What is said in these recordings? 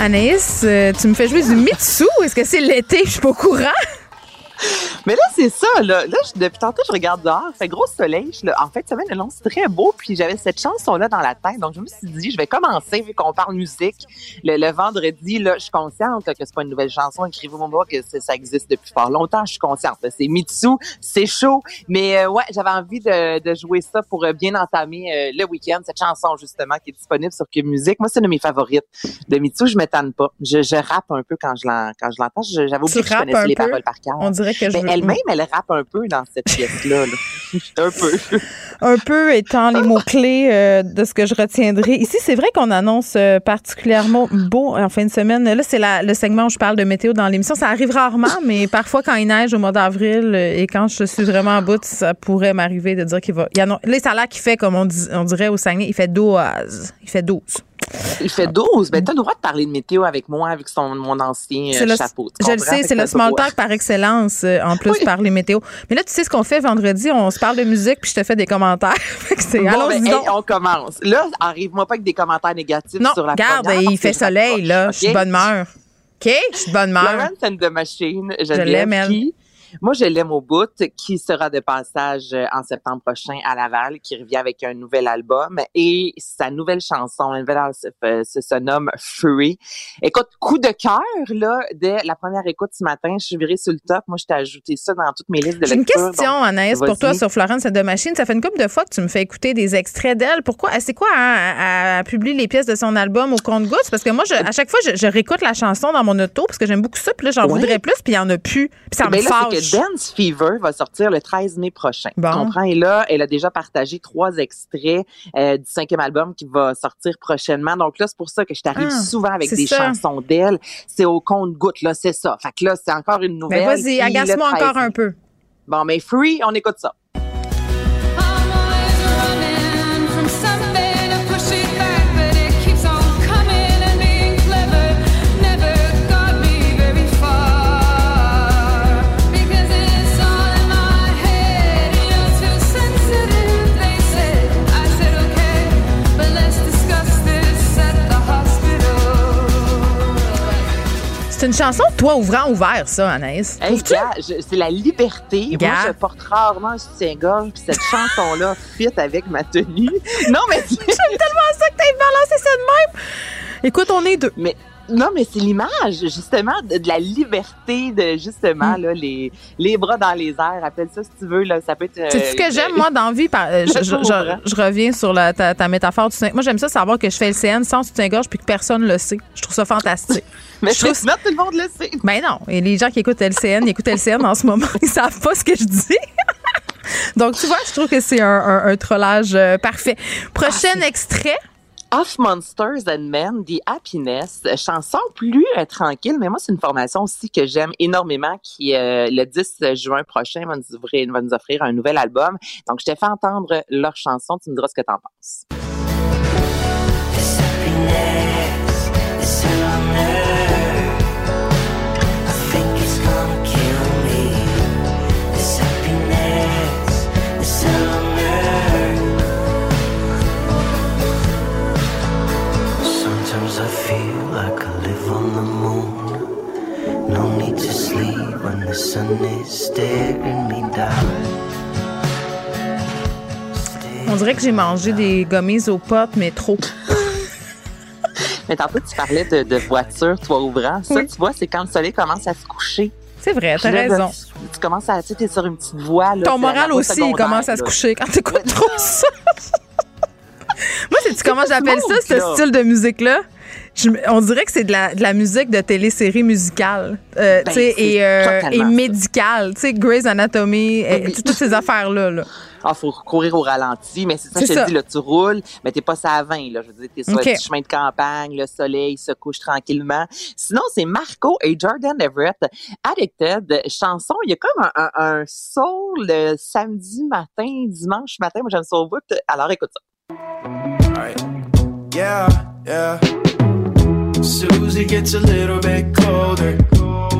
Anaïs, euh, tu me fais jouer du Mitsu. Est-ce que c'est l'été? Je suis pas au courant. Mais là, c'est ça. Là, là je- depuis tantôt, je regarde dehors. Fait gros soleil. Je- là, en fait, semaine long, c'est très beau. Puis j'avais cette chanson-là dans la tête. Donc, je me suis dit, je vais commencer, vu qu'on parle musique. Le, le vendredi, là, je suis consciente là, que c'est pas une nouvelle chanson. Écrivez-moi que ça existe depuis fort longtemps. Je suis consciente. là. C'est Mitsu, c'est chaud. Mais euh, ouais, j'avais envie de, de jouer ça pour euh, bien entamer euh, le week-end. Cette chanson, justement, qui est disponible sur Cube Musique. Moi, c'est une de mes favorites. De Mitsu, je m'étonne pas. Je, je rappe un peu quand je l'en- quand je l'entends. Je- J'avais oublié que je connaissais les peu? paroles par cœur. On dirait que je veux- elle-même, elle rappe un peu dans cette pièce-là. là. un peu. un peu étant les mots-clés euh, de ce que je retiendrai. Ici, c'est vrai qu'on annonce euh, particulièrement beau en fin de semaine. Là, c'est le segment où je parle de météo dans l'émission. Ça arrive rarement, mais parfois, quand il neige au mois d'avril euh, et quand je suis vraiment en bout, ça pourrait m'arriver de dire qu'il va. Il y a, là, ça a l'air qu'il fait, comme on, dit- on dirait au Saguenay, il fait 12. Il fait 12. Il fait 12. Ben, t'as le droit de parler de météo avec moi, avec son, mon ancien euh, le- chapeau. tu Je le sais, c'est le small talk par excellence, euh, en plus Oui. par les météos. Mais là, tu sais ce qu'on fait vendredi, on se parle de musique, puis je te fais des commentaires. C'est, Bon, allons-y ben, hey, on commence. Là, arrive-moi pas avec des commentaires négatifs Non, sur la regarde, première, il fait je soleil, là. Je suis de bonne humeur. OK? Je suis de bonne humeur. Florence and the Machine, je, l'aime, elle. Qui, moi, je l'aime au bout, qui sera de passage euh, en septembre prochain à Laval, qui revient avec un nouvel album et sa nouvelle chanson, la nouvelle se, euh, se, nomme Free. Écoute, coup de cœur, là, dès la première écoute ce matin, je suis virée sur le top. Moi, je t'ai ajouté ça dans toutes mes listes de J'ai une lecture. question, donc, Anaïs, pour toi sur Florence de Machine. Ça fait une couple de fois que tu me fais écouter des extraits d'elle. Pourquoi? C'est quoi, hein, elle publie les pièces de son album au compte-gouttes? Parce que moi, je- à chaque fois, je, je réécoute la chanson dans mon auto parce que j'aime beaucoup ça. Puis là, j'en voudrais plus, puis il y en a plus. Puis ça Ben me fâche. Que Dance Fever va sortir le 13 mai prochain. Bon. Tu comprends? Et là, elle a déjà partagé trois extraits euh, du cinquième album qui va sortir prochainement. Donc là, c'est pour ça que je t'arrive Ah, souvent avec des ça. chansons d'elle. C'est au compte-goutte, là, c'est ça. Fait que là, c'est encore une nouvelle. Mais Ben, vas-y, agace-moi le 13 encore un peu. Bon, mais Free, on écoute ça. C'est une chanson de toi ouvrant ouvert, ça, Anaïs. Hey, c'est la liberté. Moi, je porte rarement un soutien-gorge, puis cette chanson-là fit avec ma tenue. Non, mais J'aime tellement ça que t'aies balancé ça de même. Écoute, on est deux. Mais non, mais c'est l'image, justement, de, de la liberté, de justement, Mm. là, les, les bras dans les airs, appelle ça si tu veux, là, ça peut être... C'est ce que euh, j'aime, moi, dans la vie? par- euh, je, je- Toujours, je- je reviens sur la- ta, ta métaphore du. Moi, j'aime ça savoir que je fais le CN sans soutien-gorge puis que personne le sait. Je trouve ça fantastique. Mais je trouve- sinon, tout le monde le sait. Ben non. Et les gens qui écoutent LCN, ils écoutent LCN en ce moment. Ils savent pas ce que je dis. Donc, tu vois, je trouve que c'est un, un- un trollage euh, parfait. Prochain Ah, extrait. Off Monsters and Men, The Happiness, chanson plus euh, tranquille, mais moi, c'est une formation aussi que j'aime énormément qui, euh, le 10 juin prochain, va nous, ouvrir, va nous offrir un nouvel album. Donc, je t'ai fait entendre leur chanson. Tu me diras ce que t'en penses. On dirait que j'ai mangé des gommises aux potes, mais trop. Mais tantôt, tu parlais de, de voiture, toit ouvrant. Ça, Oui. tu vois, c'est quand le soleil commence à se coucher. C'est vrai, t'as raison. Tu, tu commences à, tu sais, t'es sur une petite voie. Là, Ton moral aussi, il commence à se coucher quand t'écoutes trop ça. Moi, c'est tu comment j'appelle ça, ce style de musique-là? Je on dirait que c'est de la, de la musique de télésérie musicale euh, Ben, tu sais, c'est et, euh, et médicale. Tu sais, Grey's Anatomy, et, toutes ces affaires-là. Là. Ah, faut courir au ralenti, mais c'est ça, je te ça. dis, là, tu roules, mais t'es pas à 20, là. Je veux dire, t'es sur OK. un petit chemin de campagne, le soleil se couche tranquillement. Sinon, c'est Marco et Jordan Everett, Addicted, chanson. Il y a comme un, un, un soul le samedi matin, dimanche matin. Moi, j'aime ça au bout. Alors, écoute ça. Yeah, yeah. Susie gets a little bit colder.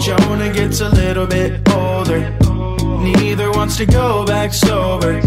Jonah gets a little bit older. Neither wants to go back sober.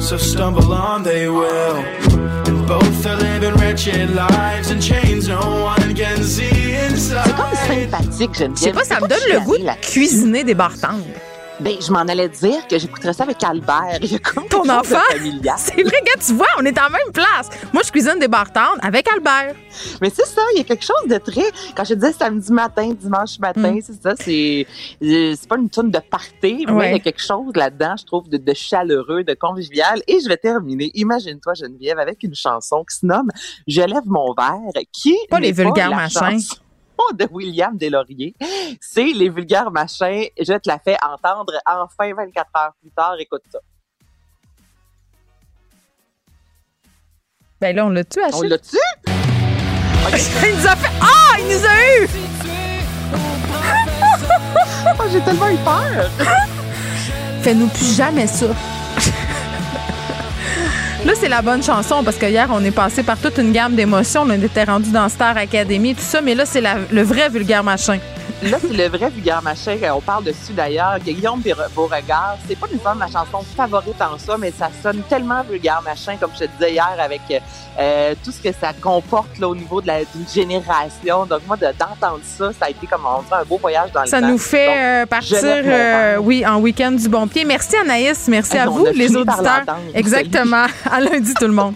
So stumble on they will. And both are living wretched lives in chains no one can see C'est comme inside. sympathique, j'aime Je sais pas, ça me donne le goût de cuisiner des bartendes. Ben, je m'en allais dire que j'écouterais ça avec Albert. Il y a comme Ton enfant? C'est vrai, gars, tu vois, on est en même place. Moi, je cuisine des bartendes avec Albert. Mais c'est ça, il y a quelque chose de très. Quand je disais samedi matin, dimanche matin, Mm. c'est ça, c'est. euh, C'est pas une tonne de party, mais Ouais. il y a quelque chose là-dedans, je trouve, de, de chaleureux, de convivial. Et je vais terminer, imagine-toi, Geneviève, avec une chanson qui se nomme Je lève mon verre, qui. Pas les vulgaires machins. chanson de William Deslauriers. C'est les vulgaires machins. Je te la fais entendre enfin 24 heures plus tard. Écoute ça. Ben là, on l'a tué, On Achille. l'a-tu? il nous a fait. Ah, il nous a eu! Oh, J'ai tellement eu peur. Fais-nous plus jamais ça. Là, c'est la bonne chanson parce que hier, on est passé par toute une gamme d'émotions. On était rendu dans Star Academy tout ça, mais là, c'est le vrai vulgaire machin. Là, c'est le vrai vulgaire machin. On parle dessus d'ailleurs. Guillaume Beaure- Beauregard, c'est pas nécessairement ma chanson favorite en soi, mais ça sonne tellement vulgaire machin, comme je te disais hier, avec euh, tout ce que ça comporte là, au niveau de la- d'une génération. Donc, moi, de- d'entendre ça, ça a été comme on dirait un beau voyage dans le Ça temps. nous fait Donc, euh, partir, euh, oui, en week-end du bon pied. Merci Anaïs, merci à vous, les auditeurs. Exactement. À lundi, tout le monde.